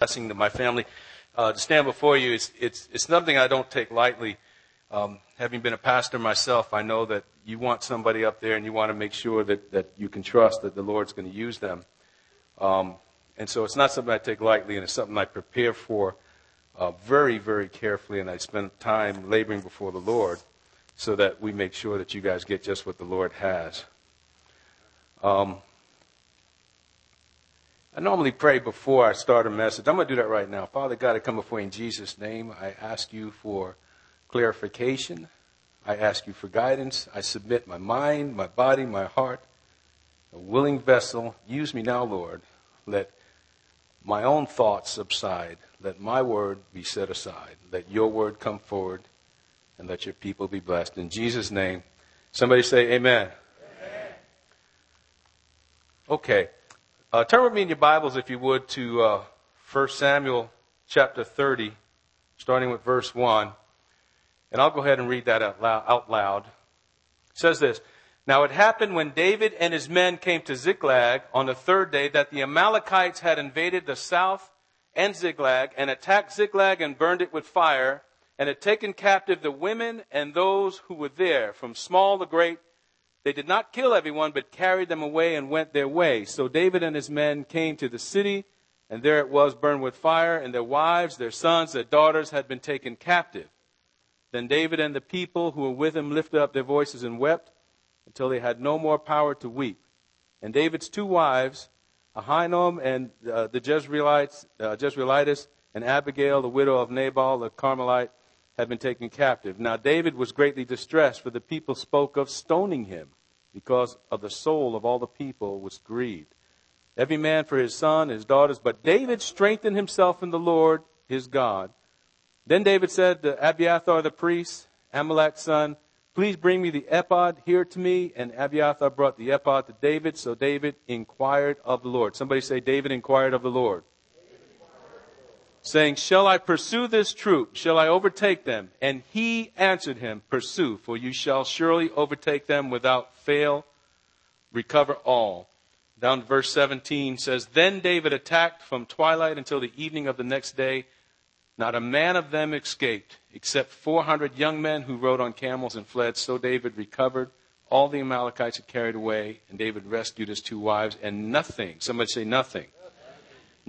blessing to my family. Uh, to stand before you, it's, it's, it's something I don't take lightly. Um, having been a pastor myself, I know that you want somebody up there and you want to make sure that, that you can trust that the Lord's going to use them. Um, and so it's not something I take lightly, and it's something I prepare for uh, very, very carefully, and I spend time laboring before the Lord so that we make sure that you guys get just what the Lord has. Um, I normally pray before I start a message. I'm going to do that right now. Father God, I come before you in Jesus' name. I ask you for clarification. I ask you for guidance. I submit my mind, my body, my heart, a willing vessel. Use me now, Lord. Let my own thoughts subside. Let my word be set aside. Let your word come forward and let your people be blessed. In Jesus' name, somebody say amen. amen. Okay. Uh, turn with me in your Bibles, if you would, to uh, 1 Samuel chapter 30, starting with verse 1. And I'll go ahead and read that out loud. Out loud. It says this Now it happened when David and his men came to Ziklag on the third day that the Amalekites had invaded the south and Ziklag and attacked Ziklag and burned it with fire and had taken captive the women and those who were there, from small to great they did not kill everyone, but carried them away and went their way. So David and his men came to the city, and there it was burned with fire, and their wives, their sons, their daughters had been taken captive. Then David and the people who were with him lifted up their voices and wept until they had no more power to weep. And David's two wives, Ahinoam and uh, the Jezreelites, uh, and Abigail, the widow of Nabal the Carmelite, had been taken captive. Now David was greatly distressed, for the people spoke of stoning him, because of the soul of all the people was grieved. Every man for his son, his daughters, but David strengthened himself in the Lord his God. Then David said to Abiathar the priest, Ahimelech's son, Please bring me the ephod here to me. And Abiathar brought the ephod to David. So David inquired of the Lord. Somebody say, David inquired of the Lord saying, Shall I pursue this troop? Shall I overtake them? And he answered him, Pursue, for you shall surely overtake them without fail, recover all. Down to verse 17 says, Then David attacked from twilight until the evening of the next day. Not a man of them escaped, except 400 young men who rode on camels and fled. So David recovered all the Amalekites had carried away, and David rescued his two wives, and nothing, somebody say nothing,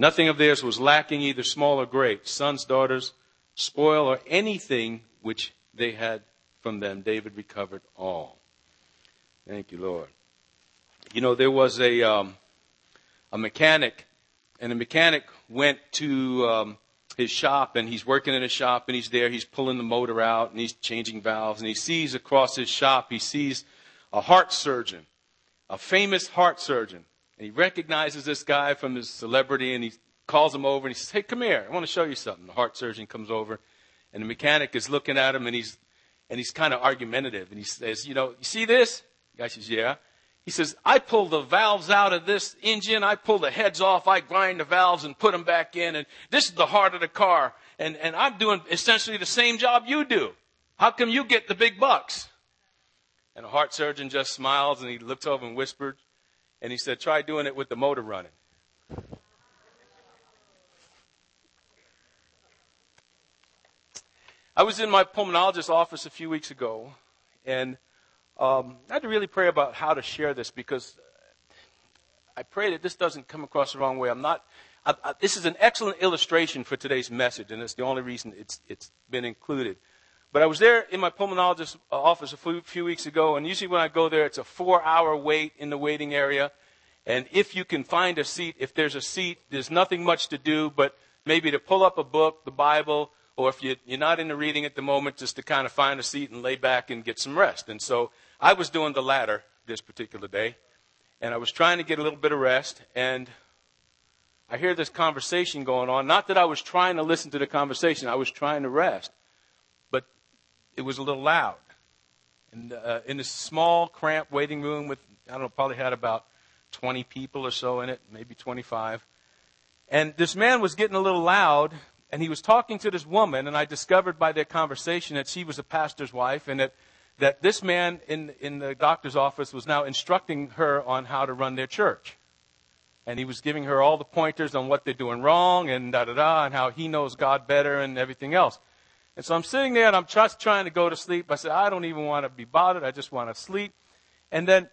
Nothing of theirs was lacking, either small or great, sons, daughters, spoil, or anything which they had from them. David recovered all. Thank you, Lord. You know, there was a, um, a mechanic, and the mechanic went to um, his shop, and he's working in his shop, and he's there, he's pulling the motor out, and he's changing valves, and he sees across his shop, he sees a heart surgeon, a famous heart surgeon. And he recognizes this guy from his celebrity and he calls him over and he says, Hey, come here. I want to show you something. The heart surgeon comes over and the mechanic is looking at him and he's, and he's kind of argumentative. And he says, You know, you see this? The guy says, Yeah. He says, I pull the valves out of this engine. I pull the heads off. I grind the valves and put them back in. And this is the heart of the car. And, and I'm doing essentially the same job you do. How come you get the big bucks? And the heart surgeon just smiles and he looks over and whispers, and he said, try doing it with the motor running. I was in my pulmonologist's office a few weeks ago, and um, I had to really pray about how to share this because I pray that this doesn't come across the wrong way. I'm not. I, I, this is an excellent illustration for today's message, and it's the only reason it's it's been included. But I was there in my pulmonologist's office a few, few weeks ago, and usually when I go there, it's a four hour wait in the waiting area. And if you can find a seat, if there's a seat, there's nothing much to do, but maybe to pull up a book, the Bible, or if you, you're not into reading at the moment, just to kind of find a seat and lay back and get some rest. And so I was doing the latter this particular day, and I was trying to get a little bit of rest, and I hear this conversation going on. Not that I was trying to listen to the conversation, I was trying to rest it was a little loud. And uh, in this small, cramped waiting room with, I don't know, probably had about 20 people or so in it, maybe 25. And this man was getting a little loud, and he was talking to this woman, and I discovered by their conversation that she was a pastor's wife, and that, that this man in, in the doctor's office was now instructing her on how to run their church. And he was giving her all the pointers on what they're doing wrong and da da da, and how he knows God better and everything else. And so I'm sitting there and I'm just trying to go to sleep. I said, I don't even want to be bothered. I just want to sleep. And then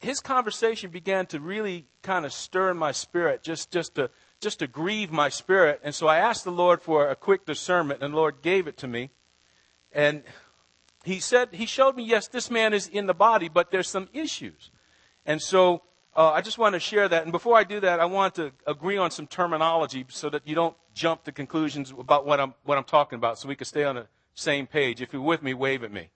his conversation began to really kind of stir in my spirit, just, just to, just to grieve my spirit. And so I asked the Lord for a quick discernment, and the Lord gave it to me. And he said, he showed me, yes, this man is in the body, but there's some issues. And so uh, I just want to share that. And before I do that, I want to agree on some terminology so that you don't jump to conclusions about what I'm, what I'm talking about so we can stay on the same page. If you're with me, wave at me.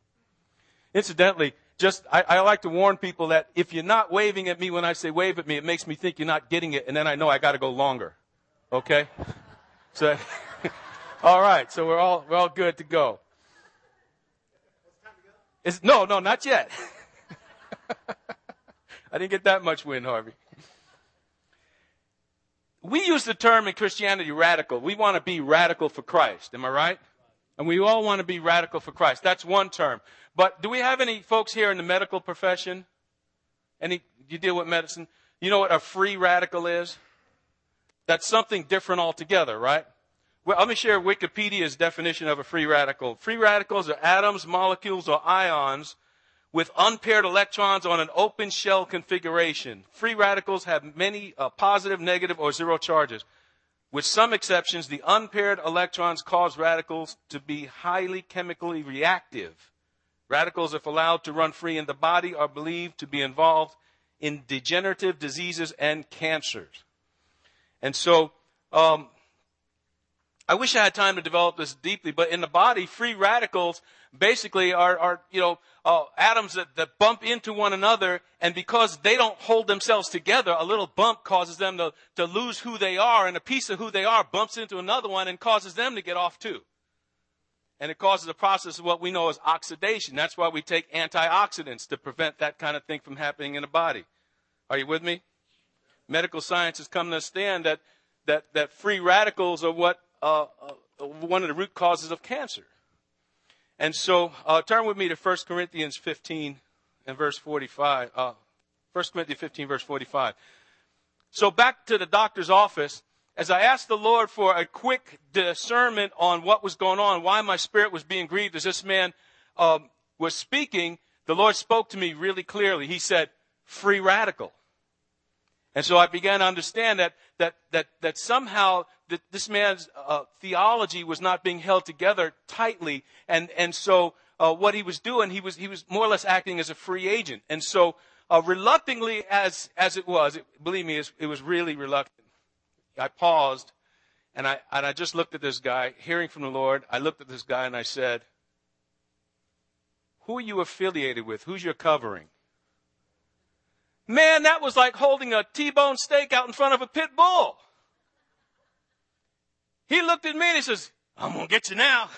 Incidentally, just, I, I like to warn people that if you're not waving at me when I say wave at me, it makes me think you're not getting it, and then I know I gotta go longer. Okay? So, all right, so we're all, we're all good to go. Is, no, no, not yet. I didn't get that much wind, Harvey. We use the term in Christianity radical. We want to be radical for Christ. Am I right? And we all want to be radical for Christ. That's one term. But do we have any folks here in the medical profession? Any, you deal with medicine? You know what a free radical is? That's something different altogether, right? Well, let me share Wikipedia's definition of a free radical. Free radicals are atoms, molecules, or ions with unpaired electrons on an open shell configuration. Free radicals have many uh, positive, negative, or zero charges. With some exceptions, the unpaired electrons cause radicals to be highly chemically reactive. Radicals, if allowed to run free in the body, are believed to be involved in degenerative diseases and cancers. And so, um, I wish I had time to develop this deeply, but in the body, free radicals basically are, are you know, uh, atoms that, that bump into one another, and because they don't hold themselves together, a little bump causes them to, to lose who they are, and a piece of who they are bumps into another one and causes them to get off too. And it causes a process of what we know as oxidation. That's why we take antioxidants to prevent that kind of thing from happening in the body. Are you with me? Medical science has come to understand that, that, that free radicals are what, uh, uh, one of the root causes of cancer. And so, uh, turn with me to 1 Corinthians 15 and verse 45. Uh, 1 Corinthians 15, verse 45. So, back to the doctor's office. As I asked the Lord for a quick discernment on what was going on, why my spirit was being grieved as this man um, was speaking, the Lord spoke to me really clearly. He said, free radical. And so I began to understand that, that, that, that somehow that this man's uh, theology was not being held together tightly. And, and so uh, what he was doing, he was, he was more or less acting as a free agent. And so uh, reluctantly as, as it was, it, believe me, it was really reluctant. I paused and I, and I just looked at this guy, hearing from the Lord. I looked at this guy and I said, Who are you affiliated with? Who's your covering? Man, that was like holding a T-bone steak out in front of a pit bull. He looked at me and he says, I'm going to get you now.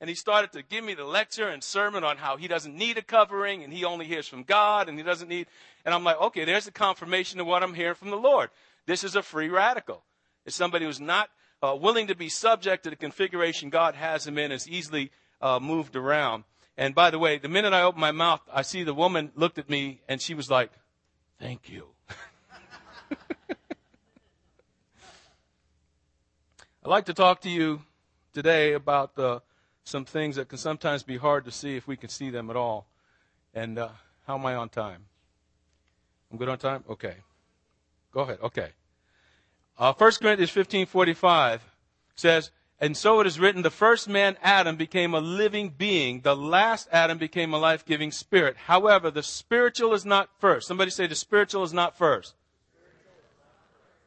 And he started to give me the lecture and sermon on how he doesn't need a covering and he only hears from God and he doesn't need. And I'm like, okay, there's a confirmation of what I'm hearing from the Lord. This is a free radical. It's somebody who's not uh, willing to be subject to the configuration God has him in, is easily uh, moved around. And by the way, the minute I opened my mouth, I see the woman looked at me and she was like, thank you. I'd like to talk to you today about uh, some things that can sometimes be hard to see if we can see them at all. And uh, how am I on time? I'm good on time? Okay. Go ahead. Okay. Uh, 1 Corinthians 15:45 says, "And so it is written: the first man, Adam, became a living being; the last Adam became a life-giving spirit. However, the spiritual is not first. Somebody say the spiritual is not first,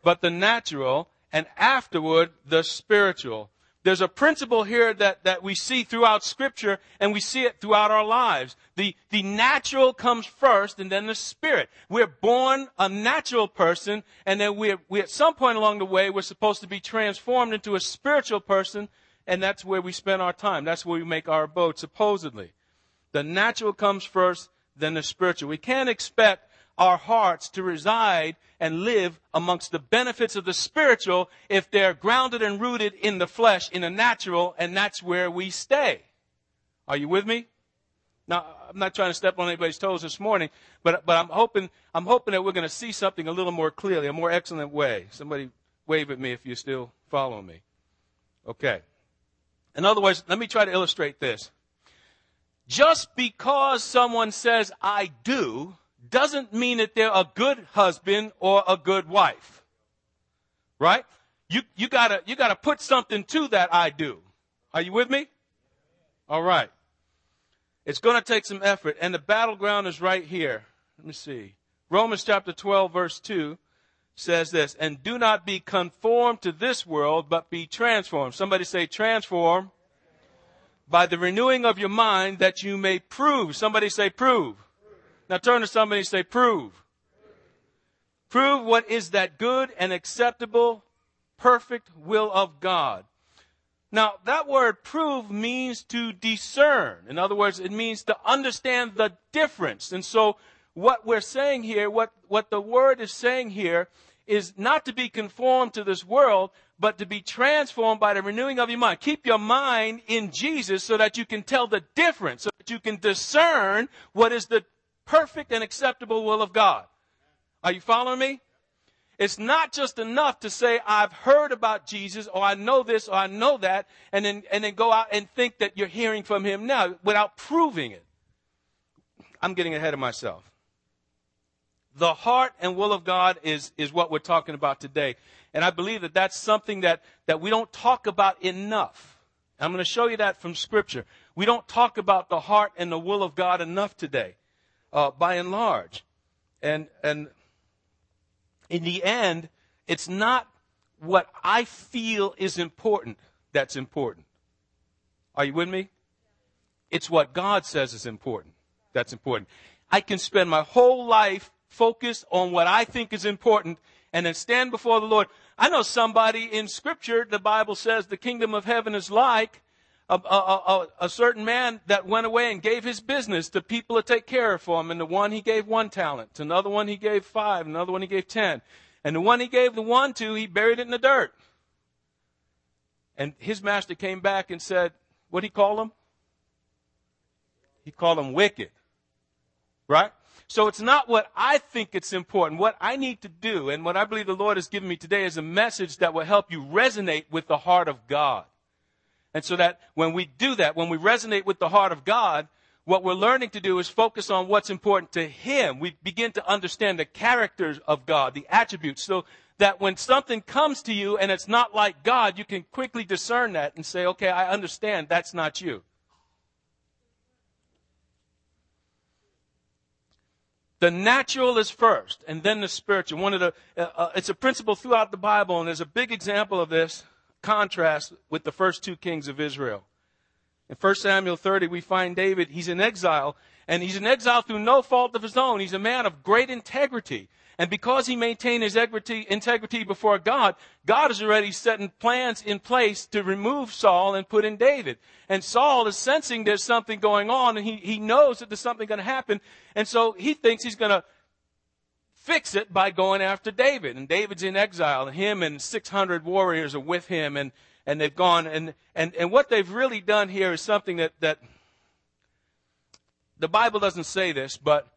but the natural, and afterward the spiritual. There's a principle here that, that we see throughout scripture and we see it throughout our lives. The, the natural comes first and then the spirit. We're born a natural person and then we we at some point along the way we're supposed to be transformed into a spiritual person and that's where we spend our time. That's where we make our abode supposedly. The natural comes first, then the spiritual. We can't expect our hearts to reside and live amongst the benefits of the spiritual if they're grounded and rooted in the flesh, in the natural, and that's where we stay. Are you with me? Now, I'm not trying to step on anybody's toes this morning, but, but I'm hoping, I'm hoping that we're going to see something a little more clearly, a more excellent way. Somebody wave at me if you're still following me. Okay. In other words, let me try to illustrate this. Just because someone says I do doesn't mean that they're a good husband or a good wife. Right? You, you gotta, you gotta put something to that I do. Are you with me? All right. It's to take some effort, and the battleground is right here. Let me see. Romans chapter 12, verse 2 says this, and do not be conformed to this world, but be transformed. Somebody say transform by the renewing of your mind that you may prove. Somebody say prove. Now turn to somebody and say prove. Prove what is that good and acceptable, perfect will of God. Now, that word prove means to discern. In other words, it means to understand the difference. And so, what we're saying here, what, what the word is saying here, is not to be conformed to this world, but to be transformed by the renewing of your mind. Keep your mind in Jesus so that you can tell the difference, so that you can discern what is the perfect and acceptable will of God. Are you following me? It's not just enough to say, I've heard about Jesus, or I know this, or I know that, and then, and then go out and think that you're hearing from him now without proving it. I'm getting ahead of myself. The heart and will of God is, is what we're talking about today. And I believe that that's something that, that we don't talk about enough. I'm going to show you that from scripture. We don't talk about the heart and the will of God enough today, uh, by and large. And, and in the end, it's not what I feel is important that's important. Are you with me? It's what God says is important that's important. I can spend my whole life focused on what I think is important and then stand before the Lord. I know somebody in scripture, the Bible says the kingdom of heaven is like a, a, a, certain man that went away and gave his business to people to take care of for him. And the one he gave one talent, to another one he gave five, another one he gave ten. And the one he gave the one to, he buried it in the dirt. And his master came back and said, what did he call him? He called him wicked. Right? So it's not what I think it's important. What I need to do, and what I believe the Lord has given me today is a message that will help you resonate with the heart of God. And so that when we do that, when we resonate with the heart of God, what we're learning to do is focus on what's important to Him. We begin to understand the characters of God, the attributes, so that when something comes to you and it's not like God, you can quickly discern that and say, okay, I understand that's not you. The natural is first, and then the spiritual. One of the, uh, uh, it's a principle throughout the Bible, and there's a big example of this contrast with the first two kings of Israel. In 1 Samuel 30, we find David, he's in exile, and he's in exile through no fault of his own. He's a man of great integrity. And because he maintained his integrity, before God, God is already setting plans in place to remove Saul and put in David. And Saul is sensing there's something going on, and he, he knows that there's something going to happen. And so he thinks he's going to fix it by going after David. And David's in exile, and him and 600 warriors are with him, and, and they've gone. And, and, and what they've really done here is something that, that the Bible doesn't say this, but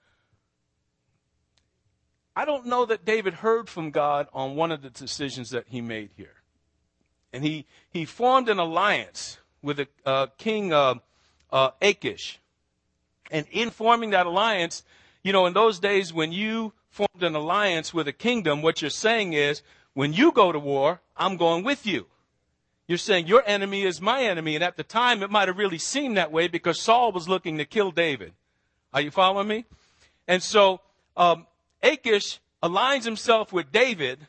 I don't know that David heard from God on one of the decisions that he made here. And he, he formed an alliance with a, uh, King uh, uh, Achish. And in forming that alliance, you know, in those days when you formed an alliance with a kingdom, what you're saying is, when you go to war, I'm going with you. You're saying your enemy is my enemy. And at the time, it might have really seemed that way because Saul was looking to kill David. Are you following me? And so, um, Achish aligns himself with David.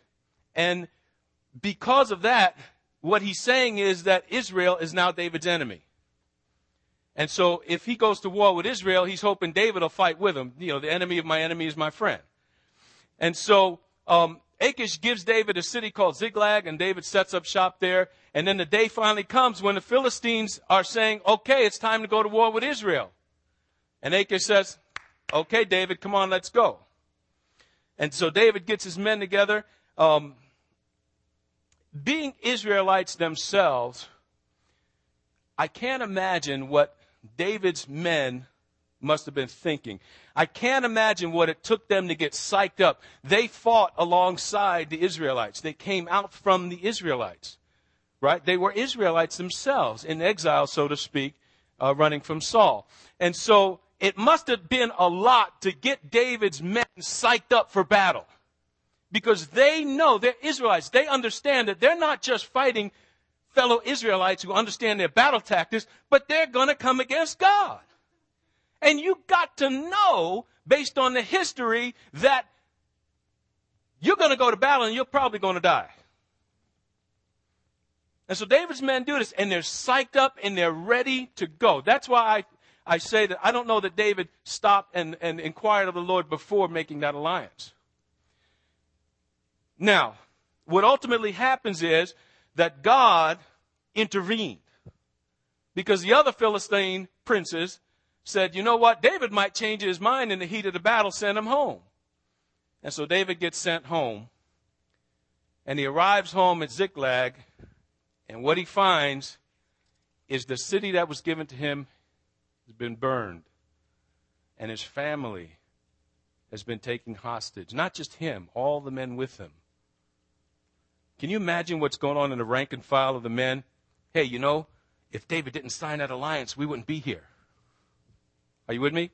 And because of that, what he's saying is that Israel is now David's enemy. And so if he goes to war with Israel, he's hoping David will fight with him. You know, the enemy of my enemy is my friend. And so um, Achish gives David a city called Ziklag, and David sets up shop there. And then the day finally comes when the Philistines are saying, okay, it's time to go to war with Israel. And Achish says, okay, David, come on, let's go. And so David gets his men together. Um, being Israelites themselves, I can't imagine what David's men must have been thinking. I can't imagine what it took them to get psyched up. They fought alongside the Israelites. They came out from the Israelites, right? They were Israelites themselves in exile, so to speak, uh, running from Saul. And so it must have been a lot to get David's men psyched up for battle. Because they know, they're Israelites. They understand that they're not just fighting fellow Israelites who understand their battle tactics, but they're going to come against God. And you got to know, based on the history, that you're going to go to battle and you're probably going to die. And so David's men do this, and they're psyched up and they're ready to go. That's why I, I say that I don't know that David stopped and, and inquired of the Lord before making that alliance. Now, what ultimately happens is that God intervened. Because the other Philistine princes said, you know what? David might change his mind in the heat of the battle, send him home. And so David gets sent home. And he arrives home at Ziklag. And what he finds is the city that was given to him has been burned. And his family has been taken hostage. Not just him, all the men with him. Can you imagine what's going on in the rank and file of the men? Hey, you know, if David didn't sign that alliance, we wouldn't be here. Are you with me?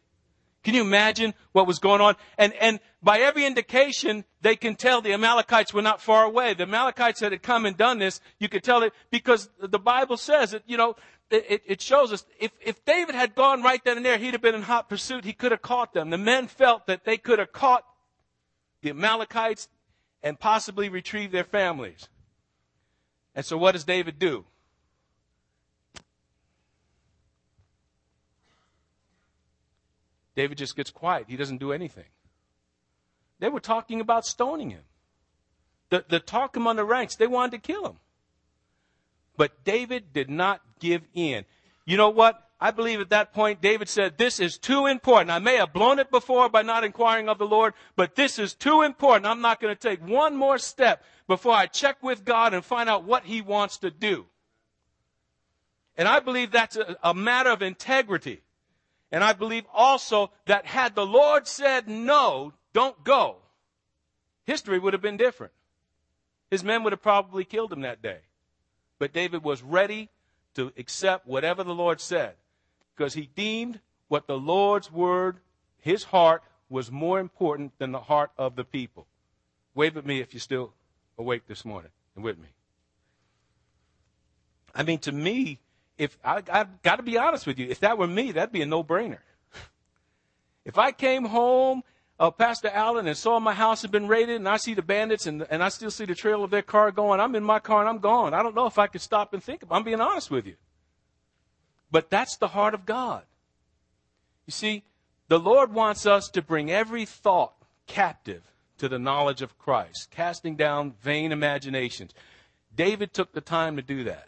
Can you imagine what was going on? And, and by every indication, they can tell the Amalekites were not far away. The Amalekites that had come and done this, you could tell it because the Bible says that, you know, it, it shows us if, if David had gone right then and there, he'd have been in hot pursuit. He could have caught them. The men felt that they could have caught the Amalekites and possibly retrieved their families. And so what does David do? David just gets quiet. He doesn't do anything. They were talking about stoning him. The, the talk among the ranks, they wanted to kill him. But David did not give in. You know what? I believe at that point David said, this is too important. I may have blown it before by not inquiring of the Lord, but this is too important. I'm not going to take one more step before I check with God and find out what he wants to do. And I believe that's a, a matter of integrity. And I believe also that had the Lord said no, don't go, history would have been different. His men would have probably killed him that day. But David was ready to accept whatever the Lord said because he deemed what the Lord's word, his heart, was more important than the heart of the people. Wave at me if you're still awake this morning and with me. I mean, to me, if I, I've got to be honest with you, if that were me, that'd be a no-brainer. if I came home, uh, Pastor Allen, and saw my house had been raided, and I see the bandits, and, and I still see the trail of their car going, I'm in my car and I'm gone. I don't know if I could stop and think. About, I'm being honest with you. But that's the heart of God. You see, the Lord wants us to bring every thought captive to the knowledge of Christ, casting down vain imaginations. David took the time to do that.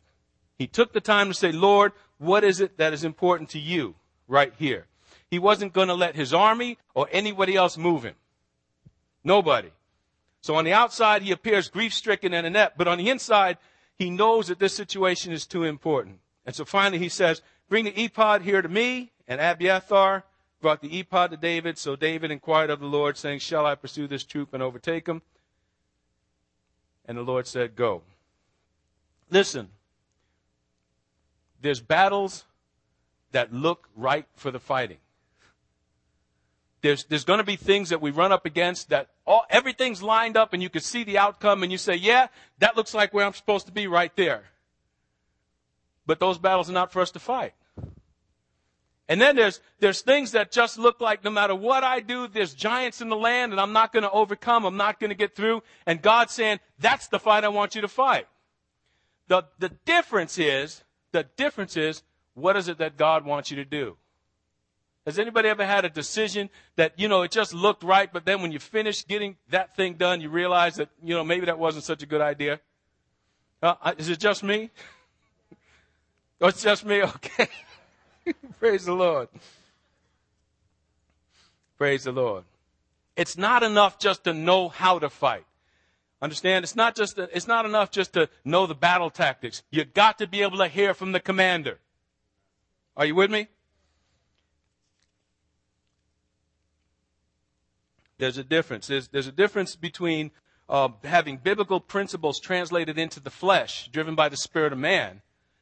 He took the time to say, Lord, what is it that is important to you right here? He wasn't going to let his army or anybody else move him. Nobody. So on the outside, he appears grief stricken and inept, but on the inside, he knows that this situation is too important. And so finally he says, Bring the ephod here to me. And Abiathar brought the ephod to David. So David inquired of the Lord, saying, Shall I pursue this troop and overtake them? And the Lord said, Go. Listen, there's battles that look right for the fighting. There's, there's going to be things that we run up against that all, everything's lined up and you can see the outcome and you say, yeah, that looks like where I'm supposed to be right there. But those battles are not for us to fight. And then there's, there's things that just look like no matter what I do, there's giants in the land and I'm not going to overcome. I'm not going to get through. And God's saying, that's the fight I want you to fight. The, the difference is, the difference is, what is it that God wants you to do? Has anybody ever had a decision that, you know, it just looked right, but then when you finish getting that thing done, you realize that, you know, maybe that wasn't such a good idea? Uh, is it just me? Oh, it's just me? Okay. Praise the Lord. Praise the Lord. It's not enough just to know how to fight. Understand? It's not just, it's not enough just to know the battle tactics. You got to be able to hear from the commander. Are you with me? There's a difference. There's, there's a difference between uh, having biblical principles translated into the flesh, driven by the spirit of man,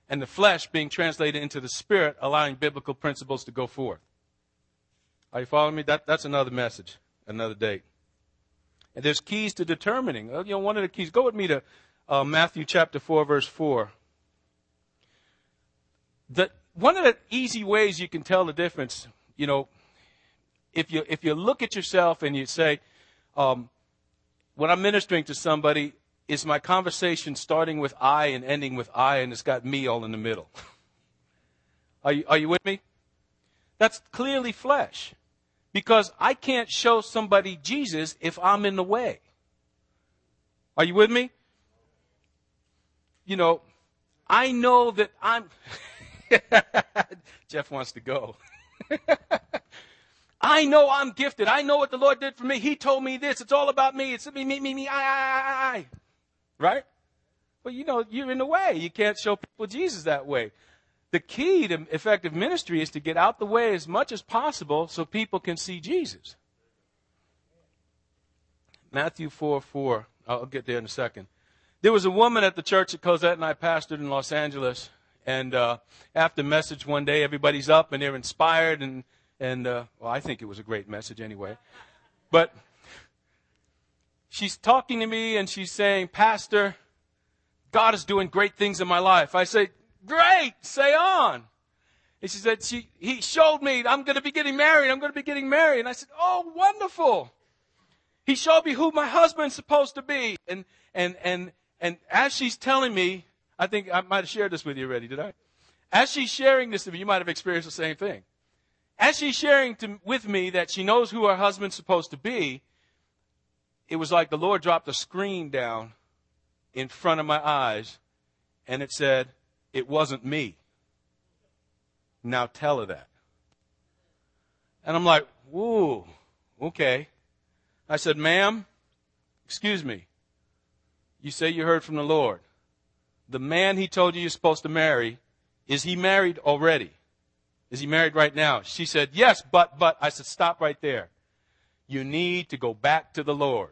and the flesh being translated into the spirit, allowing biblical principles to go forth. Are you following me? That, that's another message, another date. And there's keys to determining. Uh, you know, one of the keys. Go with me to uh, Matthew chapter four, verse four. The, one of the easy ways you can tell the difference, you know, if you if you look at yourself and you say, um, when I'm ministering to somebody, is my conversation starting with I and ending with I, and it's got me all in the middle? are you are you with me? That's clearly flesh, because I can't show somebody Jesus if I'm in the way. Are you with me? You know, I know that I'm. Jeff wants to go. I know I'm gifted. I know what the Lord did for me. He told me this. It's all about me. It's me, me, me, me, I, I, I, I. Right? Well, you know, you're in the way. You can't show people Jesus that way. The key to effective ministry is to get out the way as much as possible so people can see Jesus. Matthew 4 4. I'll get there in a second. There was a woman at the church that Cosette and I pastored in Los Angeles. And uh, after message one day, everybody's up and they're inspired and and, uh, well, I think it was a great message anyway. But she's talking to me and she's saying, Pastor, God is doing great things in my life. I say, Great, say on. And she said, she, He showed me I'm going to be getting married. I'm going to be getting married. And I said, Oh, wonderful. He showed me who my husband's supposed to be. And, and, and, and as she's telling me, I think I might have shared this with you already, did I? As she's sharing this to me, you might have experienced the same thing. As she's sharing to, with me that she knows who her husband's supposed to be, it was like the Lord dropped a screen down in front of my eyes and it said, It wasn't me. Now tell her that. And I'm like, Whoa, okay. I said, Ma'am, excuse me. You say you heard from the Lord. The man he told you you're supposed to marry, is he married already? Is he married right now? She said, Yes, but, but. I said, Stop right there. You need to go back to the Lord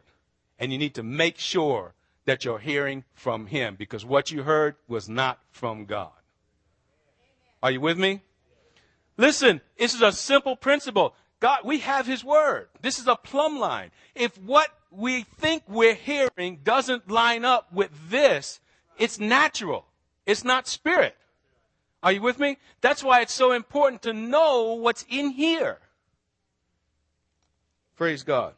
and you need to make sure that you're hearing from Him because what you heard was not from God. Are you with me? Listen, this is a simple principle. God, we have His Word. This is a plumb line. If what we think we're hearing doesn't line up with this, it's natural. It's not spirit. Are you with me? That's why it's so important to know what's in here. Praise God.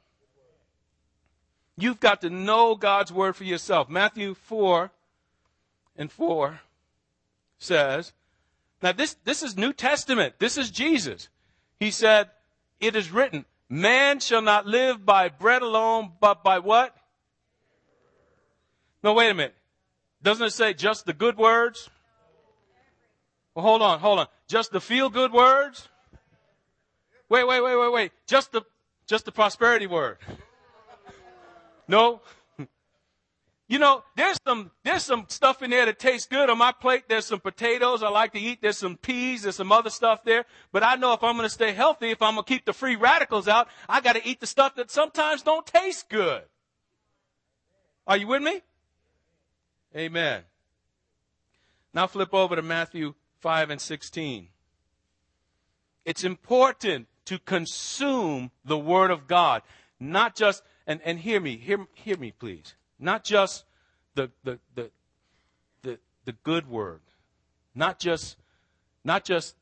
You've got to know God's word for yourself. Matthew 4 and 4 says, now this, this is New Testament. This is Jesus. He said, it is written, man shall not live by bread alone, but by what? No, wait a minute. Doesn't it say just the good words? Well, hold on, hold on. Just the feel good words? Wait, wait, wait, wait, wait. Just the, just the prosperity word. No. You know, there's some, there's some stuff in there that tastes good on my plate. There's some potatoes I like to eat. There's some peas. There's some other stuff there. But I know if I'm going to stay healthy, if I'm going to keep the free radicals out, I got to eat the stuff that sometimes don't taste good. Are you with me? Amen. Now flip over to Matthew 5 and 16. It's important to consume the Word of God, not just, and, and hear me, hear, hear me please, not just the, the, the, the, the good Word, not just, not just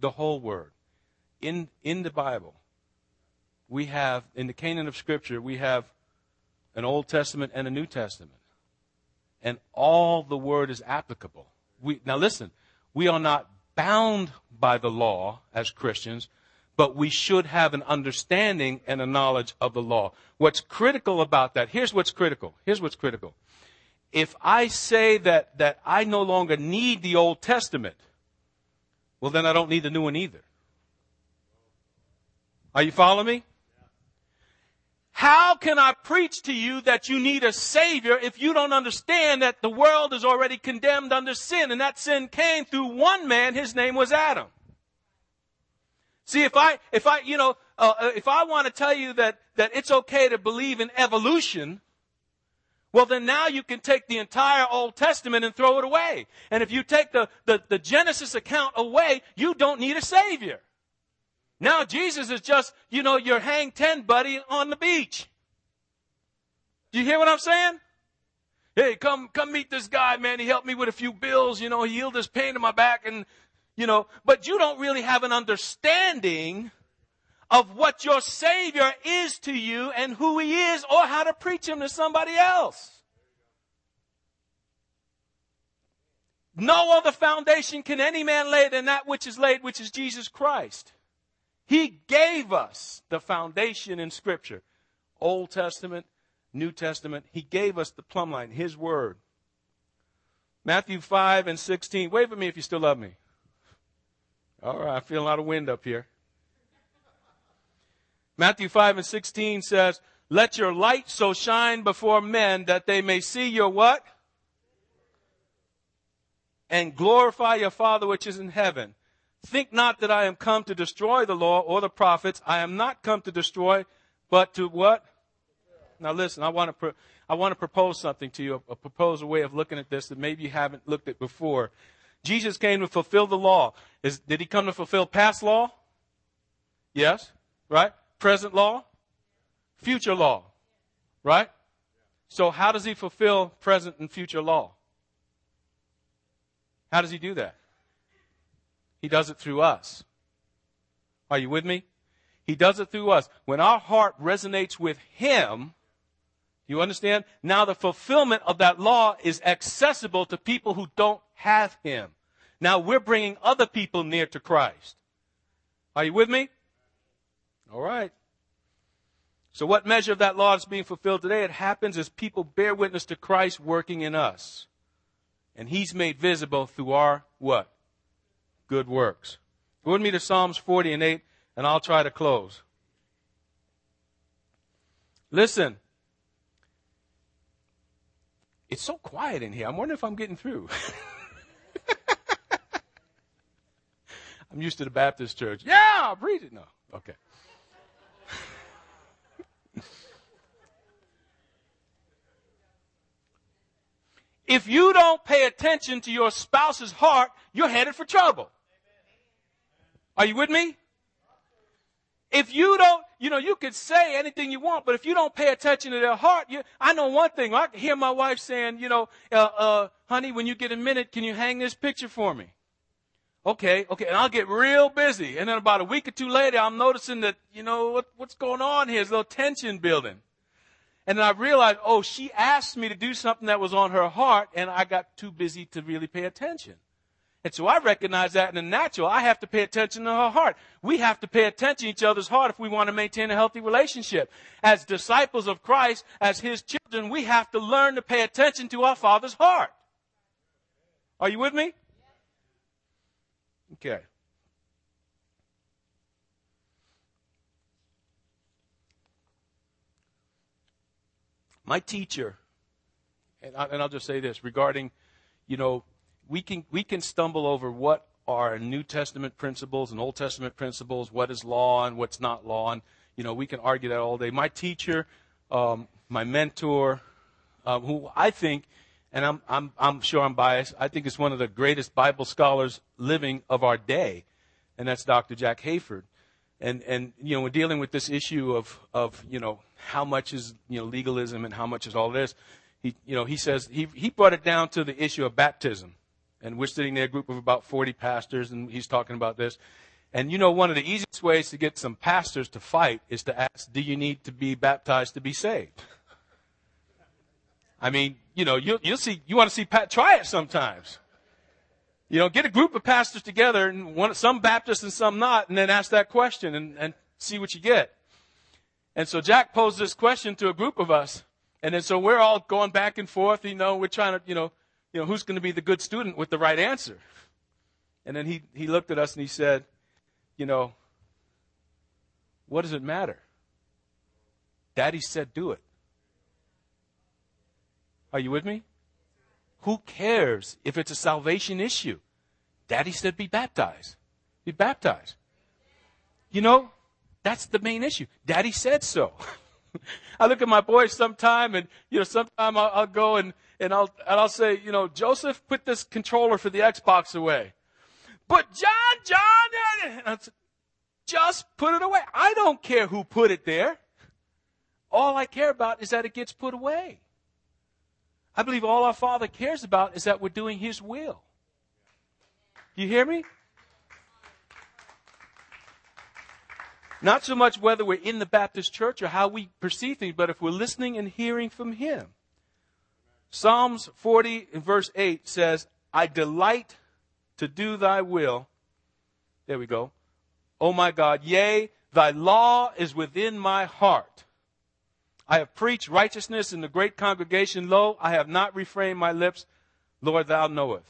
the whole Word. In, in the Bible, we have, in the canon of Scripture, we have an Old Testament and a New Testament. And all the Word is applicable we, now listen, we are not bound by the law as Christians, but we should have an understanding and a knowledge of the law. What's critical about that, here's what's critical. Here's what's critical. If I say that, that I no longer need the Old Testament, well, then I don't need the new one either. Are you following me? How can I preach to you that you need a savior if you don't understand that the world is already condemned under sin and that sin came through one man, his name was Adam. See, if I, if I, you know, uh, uh if I want to tell you that, that it's okay to believe in evolution, well, then now you can take the entire Old Testament and throw it away. And if you take the, the, the, Genesis account away, you don't need a Savior. Now Jesus is just, you know, your hang ten buddy on the beach. Do you hear what I'm saying? Hey, come, come meet this guy, man. He helped me with a few bills. You know, he healed this pain in my back and, you know, but you don't really have an understanding of what your Savior is to you and who He is or how to preach Him to somebody else. No other foundation can any man lay than that which is laid, which is Jesus Christ. He gave us the foundation in Scripture. Old Testament, New Testament. He gave us the plumb line, His Word. Matthew 5 and 16. Wave at me if you still love me. All right, I feel a lot of wind up here. Matthew 5 and 16 says, Let your light so shine before men that they may see your what? And glorify your Father which is in heaven. Think not that I am come to destroy the law or the prophets. I am not come to destroy, but to what? Now listen, I want to, pro- I want to propose something to you, a, a proposal way of looking at this that maybe you haven't looked at before. Jesus came to fulfill the law. Is, did he come to fulfill past law? Yes, right? Present law, future law, right? So how does he fulfill present and future law? How does he do that? He does it through us. Are you with me? He does it through us. When our heart resonates with him, you understand? Now the fulfillment of that law is accessible to people who don't have him. Now we're bringing other people near to Christ. Are you with me? All right. So what measure of that law is being fulfilled today? It happens as people bear witness to Christ working in us. And he's made visible through our what? Good works. Go with me to Psalms 40 and 8, and I'll try to close. Listen. It's so quiet in here. I'm wondering if I'm getting through. I'm used to the Baptist church. Yeah, preach it. No. Okay. if you don't pay attention to your spouse's heart, you're headed for trouble. Are you with me? If you don't, you know, you could say anything you want, but if you don't pay attention to their heart, you, I know one thing. I hear my wife saying, you know, uh, uh, honey, when you get a minute, can you hang this picture for me? Okay, okay, and I'll get real busy. And then about a week or two later, I'm noticing that, you know, what, what's going on here? There's a little tension building. And then I realized, oh, she asked me to do something that was on her heart, and I got too busy to really pay attention. And so I recognize that in the natural, I have to pay attention to her heart. We have to pay attention to each other's heart if we want to maintain a healthy relationship. As disciples of Christ, as His children, we have to learn to pay attention to our Father's heart. Are you with me? Okay. My teacher, and, I, and I'll just say this regarding, you know, we can we can stumble over what are New Testament principles and Old Testament principles, what is law and what's not law, and you know we can argue that all day. My teacher, um, my mentor, um, who I think and I'm, I'm, I'm sure I'm biased, I think is one of the greatest Bible scholars living of our day, and that's Dr. Jack Hayford. And, and, you know, we're dealing with this issue of, of, you know, how much is, you know, legalism and how much is all this. He, you know, he says, he, he brought it down to the issue of baptism. And we're sitting there, a group of about 40 pastors, and he's talking about this. And you know, one of the easiest ways to get some pastors to fight is to ask, do you need to be baptized to be saved? I mean, you know, you'll, you'll see, you want to see Pat, try it sometimes. You know, get a group of pastors together and one, some Baptists and some not, and then ask that question and, and see what you get. And so Jack posed this question to a group of us. And then so we're all going back and forth, you know, we're trying to, you know, you know, who's going to be the good student with the right answer? And then he, he looked at us and he said, you know, what does it matter? Daddy said do it. Are you with me? Who cares if it's a salvation issue? Daddy said be baptized. Be baptized. You know, That's the main issue. Daddy said so. I look at my boys sometime and, you know, sometime I'll, I'll go and, and I'll, and I'll say, you know, Joseph, put this controller for the Xbox away. But John, John, just put it away. I don't care who put it there. All I care about is that it gets put away. I believe all our Father cares about is that we're doing His will. You hear me? Not so much whether we're in the Baptist church or how we perceive things, but if we're listening and hearing from Him. Psalms 40 and verse 8 says, I delight to do thy will. There we go. Oh my God, yea, thy law is within my heart. I have preached righteousness in the great congregation. Lo, I have not refrained my lips. Lord, thou knowest.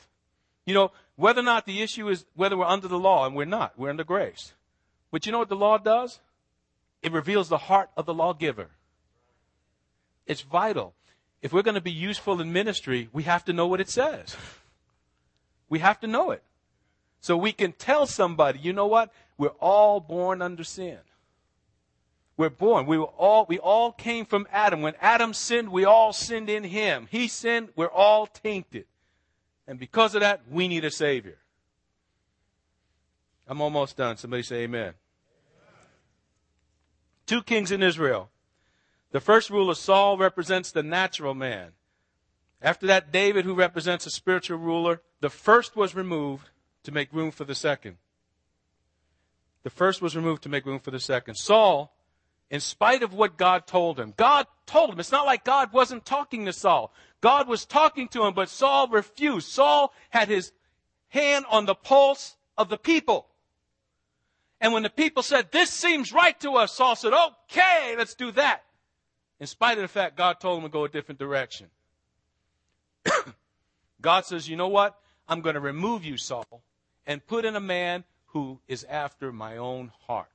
You know, whether or not the issue is whether we're under the law, and we're not, we're under grace. But you know what the law does? It reveals the heart of the lawgiver. It's vital. If we're going to be useful in ministry, we have to know what it says. We have to know it. So we can tell somebody, you know what? We're all born under sin. We're born. We were all, we all came from Adam. When Adam sinned, we all sinned in him. He sinned, we're all tainted. And because of that, we need a Savior. I'm almost done. Somebody say amen. Two kings in Israel. The first ruler, Saul, represents the natural man. After that, David, who represents a spiritual ruler, the first was removed to make room for the second. The first was removed to make room for the second. Saul, in spite of what God told him, God told him. It's not like God wasn't talking to Saul. God was talking to him, but Saul refused. Saul had his hand on the pulse of the people. And when the people said, this seems right to us, Saul said, okay, let's do that. In spite of the fact God told him to go a different direction. God says, you know what? I'm going to remove you, Saul, and put in a man who is after my own heart.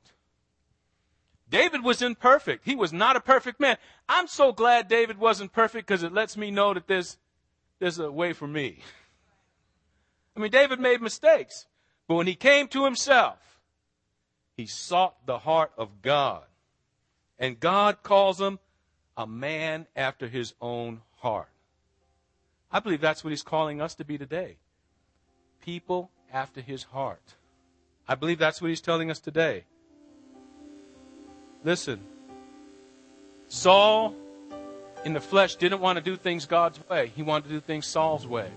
David was imperfect. He was not a perfect man. I'm so glad David wasn't perfect because it lets me know that there's, there's a way for me. I mean, David made mistakes, but when he came to himself, he sought the heart of God. And God calls him a man after his own heart. I believe that's what he's calling us to be today. People after his heart. I believe that's what he's telling us today. Listen, Saul in the flesh didn't want to do things God's way. He wanted to do things Saul's way.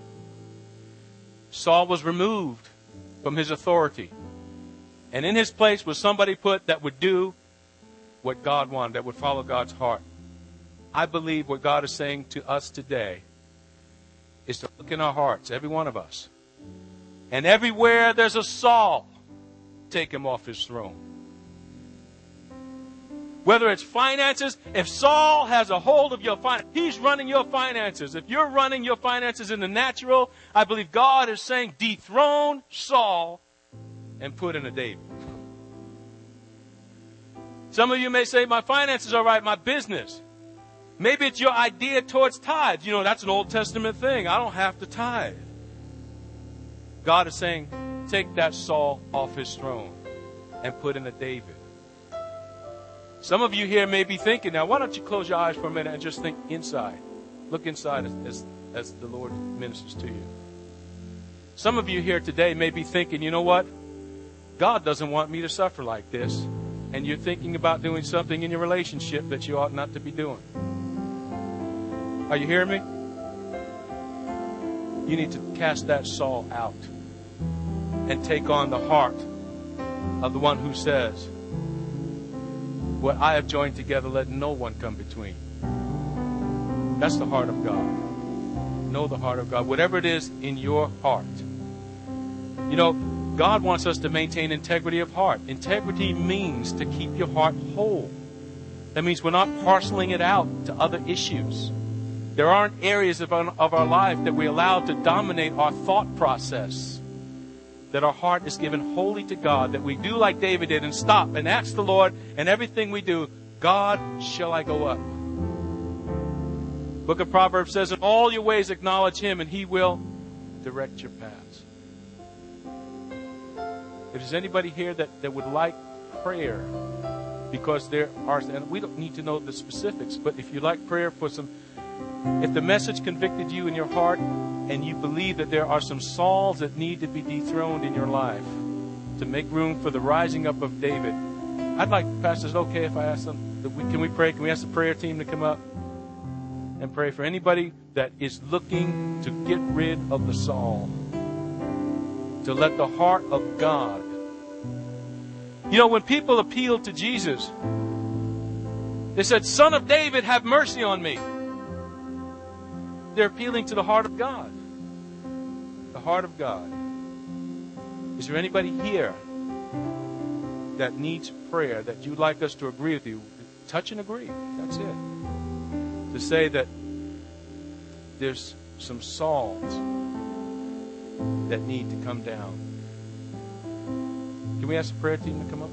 Saul was removed from his authority. And in his place was somebody put that would do what God wanted, that would follow God's heart. I believe what God is saying to us today is to look in our hearts, every one of us. And everywhere there's a Saul, take him off his throne. Whether it's finances, if Saul has a hold of your finances, he's running your finances. If you're running your finances in the natural, I believe God is saying dethrone Saul and put in a David. Some of you may say, my finances are right, my business. Maybe it's your idea towards tithes. You know, that's an Old Testament thing. I don't have to tithe. God is saying, take that Saul off his throne and put in a David. Some of you here may be thinking, now why don't you close your eyes for a minute and just think inside. Look inside as, as, as the Lord ministers to you. Some of you here today may be thinking, you know what? God doesn't want me to suffer like this. And you're thinking about doing something in your relationship that you ought not to be doing. Are you hearing me? You need to cast that Saul out and take on the heart of the one who says, What I have joined together, let no one come between. That's the heart of God. Know the heart of God. Whatever it is in your heart. You know, God wants us to maintain integrity of heart. Integrity means to keep your heart whole. That means we're not parceling it out to other issues. There aren't areas of our, of our life that we allow to dominate our thought process. That our heart is given wholly to God. That we do like David did and stop and ask the Lord and everything we do, God, shall I go up? Book of Proverbs says, in all your ways acknowledge him and he will direct your paths. If there's anybody here that, that would like prayer, because there are, and we don't need to know the specifics, but if you like prayer for some, if the message convicted you in your heart and you believe that there are some Sauls that need to be dethroned in your life to make room for the rising up of David, I'd like, Pastor, is it okay if I ask them, can we pray? Can we ask the prayer team to come up and pray for anybody that is looking to get rid of the Saul? To let the heart of God you know, when people appealed to Jesus, they said, Son of David, have mercy on me. They're appealing to the heart of God. The heart of God. Is there anybody here that needs prayer that you'd like us to agree with you? Touch and agree. That's it. To say that there's some Sauls that need to come down. Can we ask the prayer team to come up?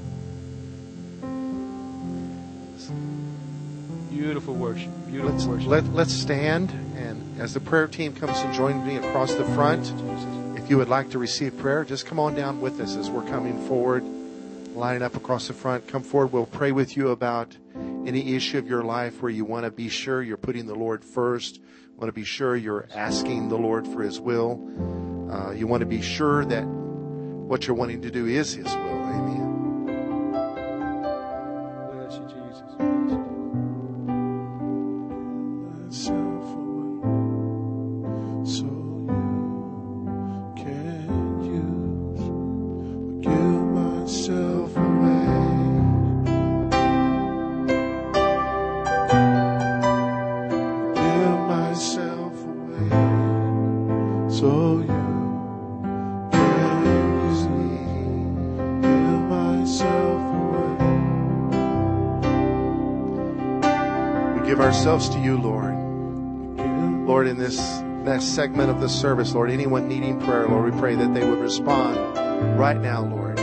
Beautiful worship. Beautiful let's, worship. Let, let's stand, and as the prayer team comes and joins me across the front, if you would like to receive prayer, just come on down with us as we're coming forward, lining up across the front. Come forward. We'll pray with you about any issue of your life where you want to be sure you're putting the Lord first, want to be sure you're asking the Lord for His will. Uh, you want to be sure that what you're wanting to do is His will. ourselves segment of the service, Lord, anyone needing prayer, Lord, we pray that they would respond right now, Lord.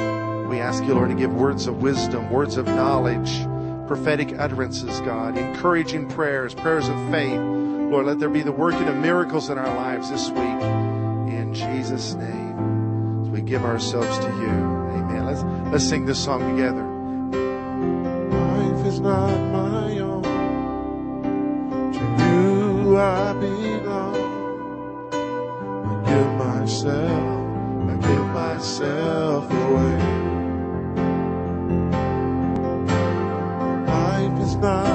We ask you, Lord, to give words of wisdom, words of knowledge, prophetic utterances, God, encouraging prayers, prayers of faith. Lord, let there be the working of miracles in our lives this week. In Jesus' name, as we give ourselves to you. Amen. Let's, let's sing this song together. Life is not Life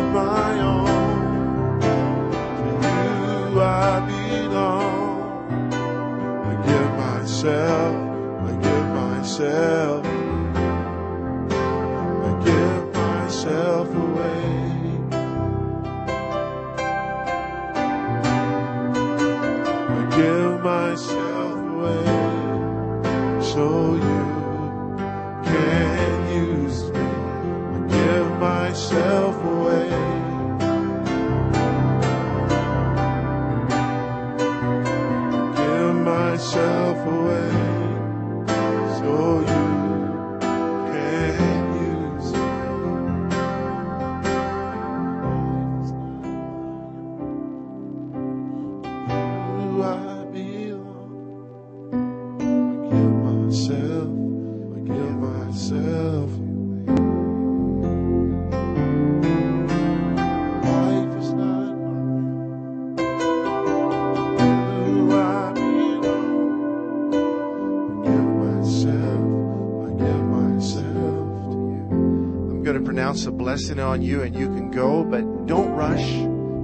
blessing on you and you can go, but don't rush.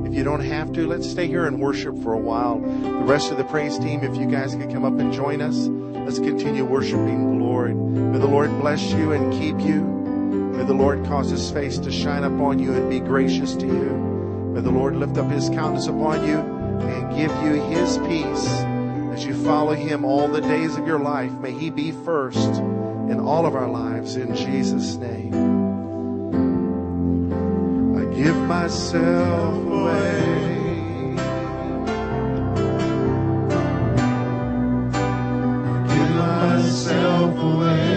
If you don't have to, let's stay here and worship for a while. The rest of the praise team, if you guys could come up and join us, let's continue worshiping the Lord. May the Lord bless you and keep you. May the Lord cause his face to shine upon you and be gracious to you. May the Lord lift up his countenance upon you and give you his peace as you follow him all the days of your life. May he be first in all of our lives in Jesus' name give myself away. Give myself away.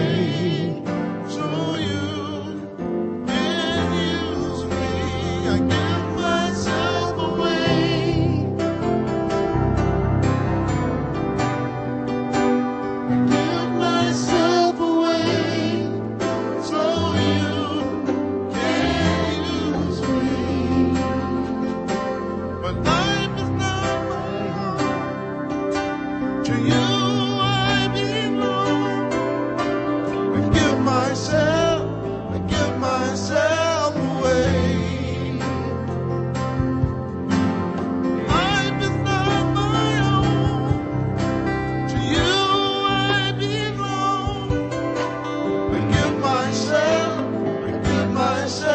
answer.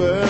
world.